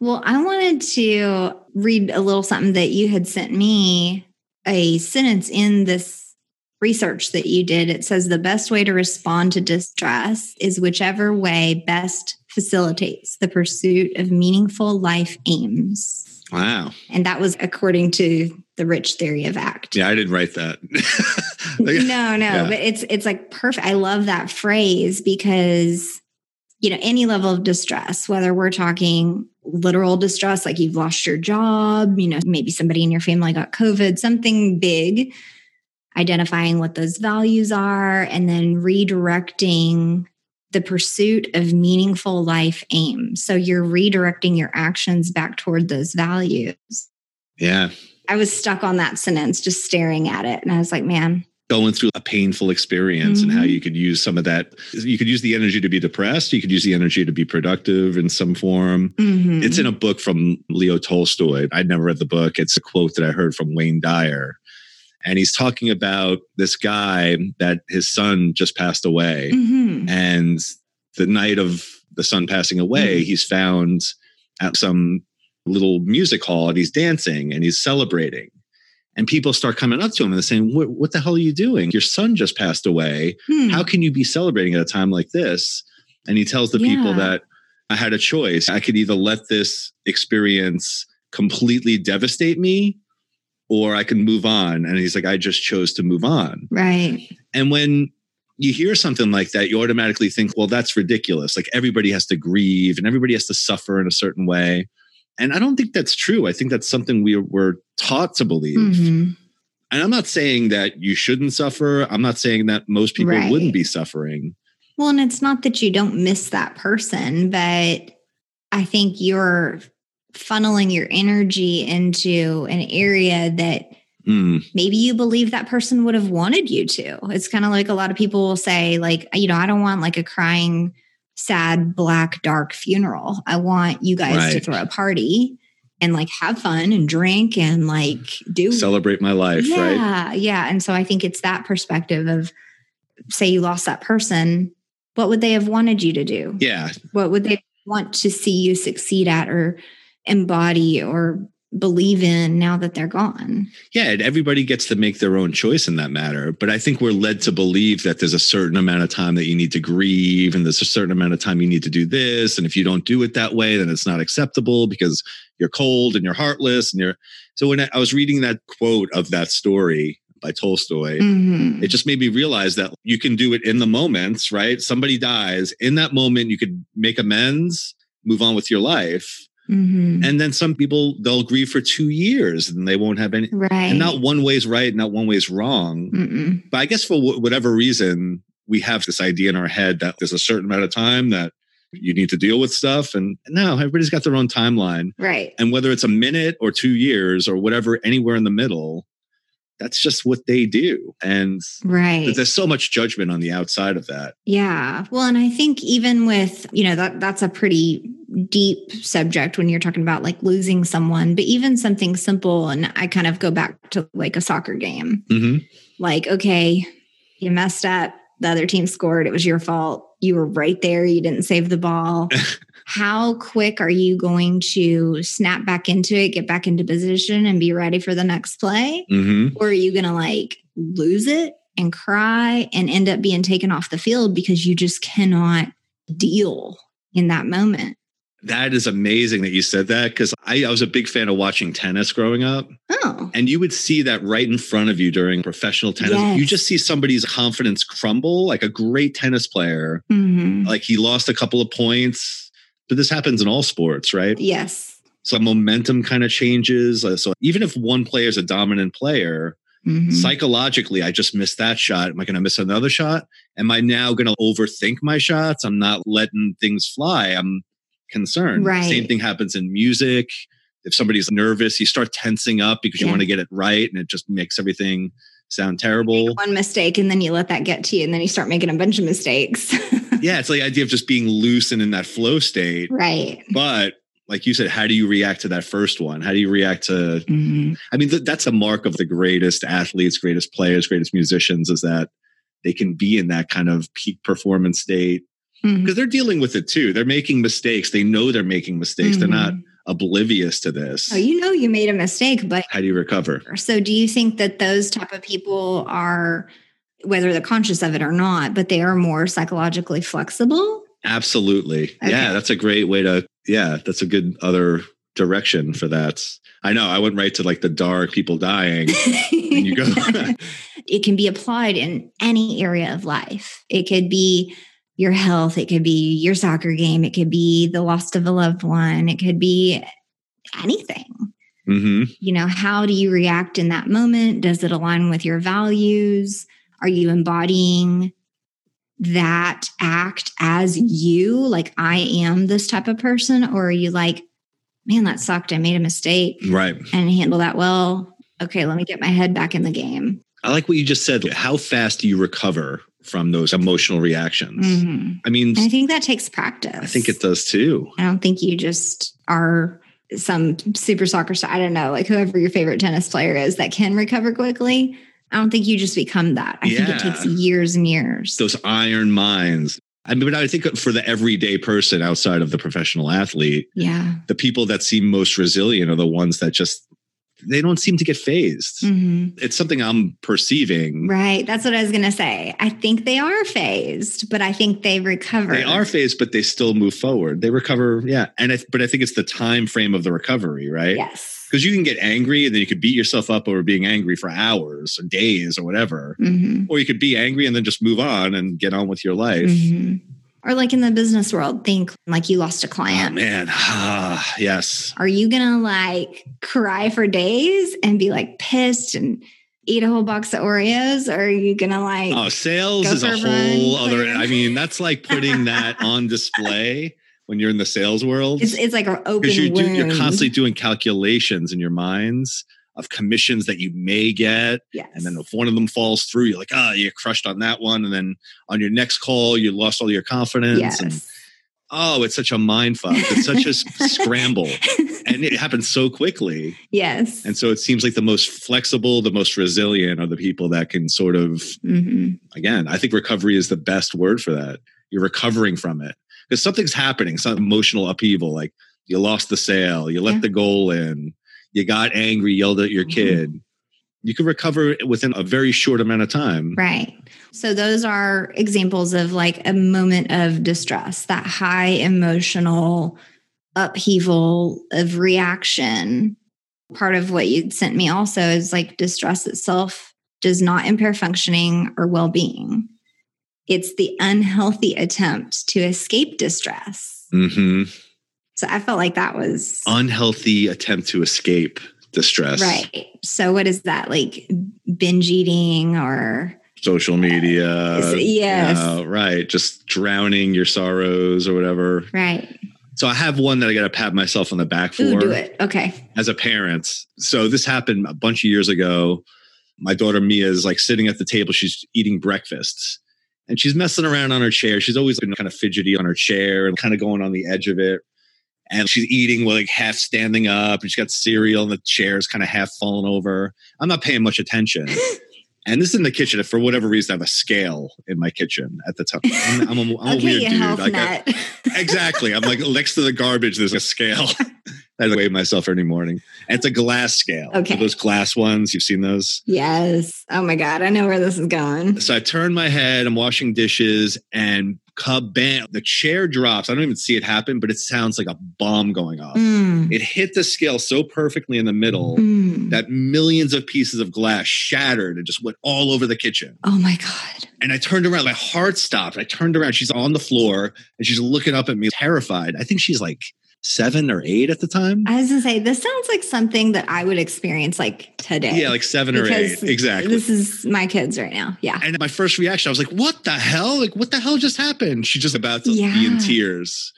Well, I wanted to read a little something that you had sent me a sentence in this research that you did. It says the best way to respond to distress is whichever way best facilitates the pursuit of meaningful life aims. Wow. And that was according to the rich theory of act. Yeah, I didn't write that. no, no, yeah. but it's it's like perfect. I love that phrase because you know, any level of distress, whether we're talking literal distress, like you've lost your job, you know, maybe somebody in your family got COVID, something big, identifying what those values are, and then redirecting the pursuit of meaningful life aims. So you're redirecting your actions back toward those values. Yeah. I was stuck on that sentence, just staring at it. And I was like, man, going through a painful experience mm-hmm. and how mm-hmm. you could use some of that you could use the energy to be depressed you could use the energy to be productive in some form mm-hmm. it's in a book from leo tolstoy i'd never read the book it's a quote that i heard from wayne dyer and he's talking about this guy that his son just passed away mm-hmm. and the night of the son passing away mm-hmm. he's found at some little music hall and he's dancing and he's celebrating and people start coming up to him and they're saying, what, what the hell are you doing? Your son just passed away. Hmm. How can you be celebrating at a time like this? And he tells the yeah. people that I had a choice. I could either let this experience completely devastate me or I can move on. And he's like, I just chose to move on. Right. And when you hear something like that, you automatically think, well, that's ridiculous. Like everybody has to grieve and everybody has to suffer in a certain way. And I don't think that's true. I think that's something we were taught to believe. Mm-hmm. And I'm not saying that you shouldn't suffer. I'm not saying that most people right. wouldn't be suffering. Well, and it's not that you don't miss that person, but I think you're funneling your energy into an area that mm. maybe you believe that person would have wanted you to. It's kind of like a lot of people will say, like, you know, I don't want like a crying sad, black, dark funeral. I want you guys right. to throw a party and like have fun and drink and like do celebrate my life. Yeah. Right? Yeah. And so I think it's that perspective of say you lost that person, what would they have wanted you to do? Yeah. What would they want to see you succeed at or embody or believe in now that they're gone. Yeah, and everybody gets to make their own choice in that matter. But I think we're led to believe that there's a certain amount of time that you need to grieve, and there's a certain amount of time you need to do this. And if you don't do it that way, then it's not acceptable because you're cold and you're heartless. And you're so when I was reading that quote of that story by Tolstoy, mm-hmm. it just made me realize that you can do it in the moments, right? Somebody dies in that moment, you could make amends, move on with your life Mm-hmm. And then some people they'll grieve for two years and they won't have any. Right. And not one way is right, not one way is wrong. Mm-mm. But I guess for w- whatever reason, we have this idea in our head that there's a certain amount of time that you need to deal with stuff. And now everybody's got their own timeline. Right. And whether it's a minute or two years or whatever, anywhere in the middle, that's just what they do. And right. there's so much judgment on the outside of that. Yeah. Well, and I think even with, you know, that that's a pretty deep subject when you're talking about like losing someone, but even something simple. And I kind of go back to like a soccer game. Mm-hmm. Like, okay, you messed up. The other team scored. It was your fault. You were right there. You didn't save the ball. how quick are you going to snap back into it, get back into position, and be ready for the next play? Mm-hmm. Or are you going to like lose it and cry and end up being taken off the field because you just cannot deal in that moment? That is amazing that you said that because I, I, was a big fan of watching tennis growing up. Oh. And you would see that right in front of you during professional tennis. Yes. You just see somebody's confidence crumble, like a great tennis player. Mm-hmm. Like he lost a couple of points but this happens in all sports, right? Yes. So momentum kind of changes. Uh, so even if one player is a dominant player, mm-hmm. psychologically, I just missed that shot. Am I going to miss another shot? Am I now going to overthink my shots? I'm not letting things fly. I'm concerned. Right. Same thing happens in music. If somebody's nervous, you start tensing up because you yeah. want to get it right, and it just makes everything sound terrible. One mistake, and then you let that get to you, and then you start making a bunch of mistakes. yeah, it's like the idea of just being loose and in that flow state. Right. But like you said, how do you react to that first one? How do you react to? Mm-hmm. I mean, th- that's a mark of the greatest athletes, greatest players, greatest musicians is that they can be in that kind of peak performance state because mm-hmm. they're dealing with it too. They're making mistakes. They know they're making mistakes. Mm-hmm. They're not mm-hmm. oblivious to this. Oh, you know you made a mistake, but how do you recover? So, do you think that those type of people are? Whether they're conscious of it or not, but they are more psychologically flexible. Absolutely. Okay. Yeah, that's a great way to, yeah, that's a good other direction for that. I know I went right to like the dark people dying. you go. it can be applied in any area of life. It could be your health, it could be your soccer game, it could be the loss of a loved one, it could be anything. Mm-hmm. You know, how do you react in that moment? Does it align with your values? Are you embodying that act as you? Like, I am this type of person? Or are you like, man, that sucked. I made a mistake. Right. And handle that well. Okay, let me get my head back in the game. I like what you just said. How fast do you recover from those emotional reactions? Mm-hmm. I mean, I think that takes practice. I think it does too. I don't think you just are some super soccer star. I don't know, like whoever your favorite tennis player is that can recover quickly. I don't think you just become that. I yeah. think it takes years and years. Those iron minds. I mean, but I think for the everyday person outside of the professional athlete, yeah, the people that seem most resilient are the ones that just they don't seem to get fazed. Mm-hmm. It's something I'm perceiving. Right. That's what I was going to say. I think they are fazed, but I think they recover. They are fazed, but they still move forward. They recover. Yeah. And I, but I think it's the time frame of the recovery, right? Yes. Because you can get angry and then you could beat yourself up over being angry for hours or days or whatever. Mm-hmm. Or you could be angry and then just move on and get on with your life. Mm-hmm. Or like in the business world, think like you lost a client. Oh, man. Ah, yes. Are you gonna like cry for days and be like pissed and eat a whole box of Oreos? Or are you gonna like Oh, sales is a whole run, other I mean, that's like putting that on display when you're in the sales world. It's, it's like an open you're, do, you're constantly doing calculations in your minds of commissions that you may get. Yes. And then if one of them falls through, you're like, ah, oh, you're crushed on that one. And then on your next call, you lost all your confidence. Yes. And, oh, it's such a mind fuck. It's such a scramble. And it happens so quickly. Yes. And so it seems like the most flexible, the most resilient are the people that can sort of, mm-hmm. again, I think recovery is the best word for that. You're recovering from it because something's happening, some emotional upheaval, like you lost the sale, you let yeah. the goal in, you got angry, yelled at your mm-hmm. kid. You can recover within a very short amount of time. Right. So those are examples of like a moment of distress, that high emotional upheaval of reaction. Part of what you sent me also is like distress itself does not impair functioning or well being. It's the unhealthy attempt to escape distress. Mm-hmm. So I felt like that was unhealthy attempt to escape distress. Right. So what is that like binge eating or social media. Yes. You know, right. Just drowning your sorrows or whatever. Right. So I have one that I got to pat myself on the back for. Ooh, do it. Okay. As a parent. So this happened a bunch of years ago. My daughter Mia is like sitting at the table. She's eating breakfast and she's messing around on her chair. She's always been kind of fidgety on her chair and kind of going on the edge of it. And she's eating like half standing up and she's got cereal and the chair's kind of half fallen over. I'm not paying much attention. And this is in the kitchen. For whatever reason, I have a scale in my kitchen at the time. I'm, I'm, a, I'm okay, a weird dude. I exactly. I'm like next to the garbage. There's a scale. I weigh myself every morning. And it's a glass scale. Okay. Those glass ones. You've seen those? Yes. Oh my God. I know where this is going. So I turn my head. I'm washing dishes, and kabam! The chair drops. I don't even see it happen, but it sounds like a bomb going off. Mm. It hit the scale so perfectly in the middle Mm. that millions of pieces of glass shattered and just went all over the kitchen. Oh my God. And I turned around, my heart stopped. I turned around, she's on the floor and she's looking up at me, terrified. I think she's like seven or eight at the time. I was gonna say this sounds like something that I would experience like today. Yeah, like seven or eight. Exactly. This is my kids right now. Yeah. And my first reaction, I was like, what the hell? Like, what the hell just happened? She's just about to be in tears.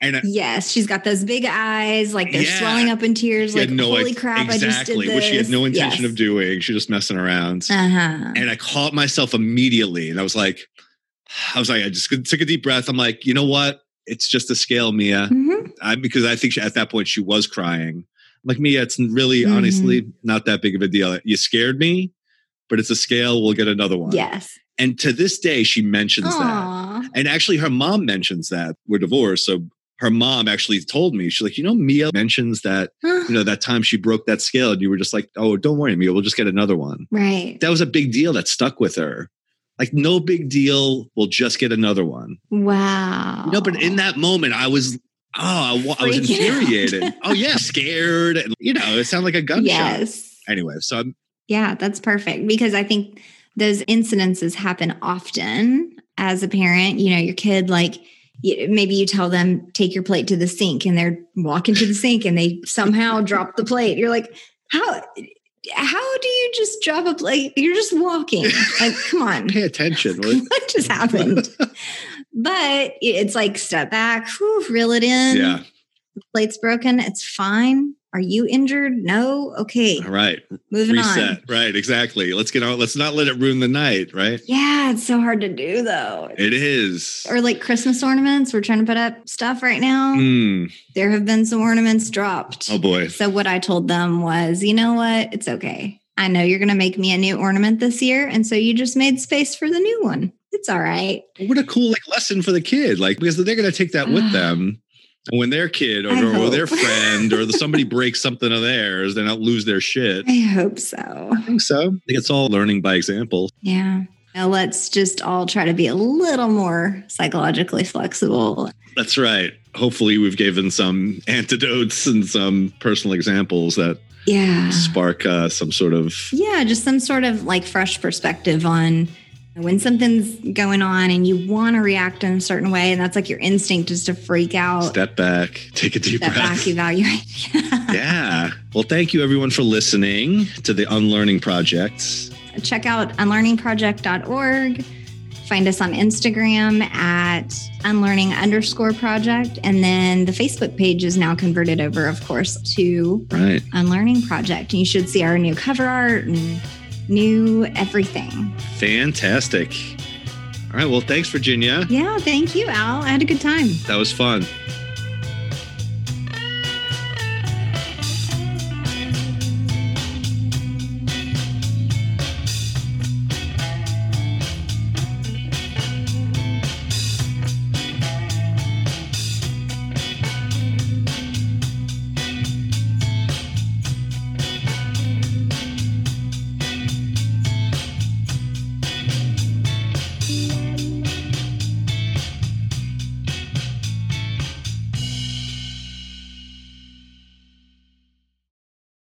And I, Yes, she's got those big eyes, like they're Yeah. swelling up in tears. she Like, no holy crap! I just did exactly this. what she had no intention Yes. of doing. She was just messing around. Uh huh. And I caught myself immediately. And I was like, I was like, I just took a deep breath. I'm like, you know what? It's just a scale, Mia. hmm I, because I think she, at that point she was crying. Like, Mia, it's really, Mhm. honestly, not that big of a deal. You scared me, but it's a scale. We'll get another one. Yes. And to this day, she mentions that. And actually, her mom mentions that we're divorced. So her mom actually told me, she's like, you know, Mia mentions that, you know, that time she broke that scale and you were just like, oh, don't worry, Mia, we'll just get another one. right. That was a big deal that stuck with her. Like, no big deal. We'll just get another one. Wow. No, but in that moment, I was, oh, I, I was infuriated. oh, yeah, scared. And, you know, it sounded like a gunshot. Yes. Anyway, so I'm, Yeah, that's perfect because I think those incidences happen often as a parent. You know, your kid, like, maybe you tell them, take your plate to the sink, and they're walking to the sink and they somehow drop the plate. You're like, how? How do you just drop a plate? You're just walking. Like, come on. pay attention. What- what just happened? but it's like step back, whew, reel it in. yeah. The plate's broken. It's fine. Are you injured? No. Okay. All right. Moving on. Reset. Right. Exactly. Let's get on. Let's not let it ruin the night. Right. Yeah, it's so hard to do though. It is. Or like Christmas ornaments. We're trying to put up stuff right now. Mm. There have been some ornaments dropped. Oh boy. So what I told them was, you know what? It's okay. I know you're going to make me a new ornament this year, and so you just made space for the new one. It's all right. What a cool like lesson for the kid. Like because they're going to take that with them. And when their kid or, or their friend or the, somebody breaks something of theirs, they don't lose their shit. I hope so. I think so. I think it's all learning by example. Yeah. Now let's just all try to be a little more psychologically flexible. That's right. Hopefully, we've given some antidotes and some personal examples that Yeah. spark uh, some sort of Yeah, just some sort of like fresh perspective on when something's going on and you want to react in a certain way, and that's like your instinct is to freak out, step back, take a deep step breath. back, evaluate. yeah. Well, thank you everyone for listening to the Unlearning Project. Check out unlearningproject.org. Find us on Instagram at unlearning underscore project. And then the Facebook page is now converted over, of course, to Right. Unlearning Project. And you should see our new cover art and new everything. Fantastic. All right. Well, thanks, Virginia. Yeah, thank you, Al. I had a good time. That was fun.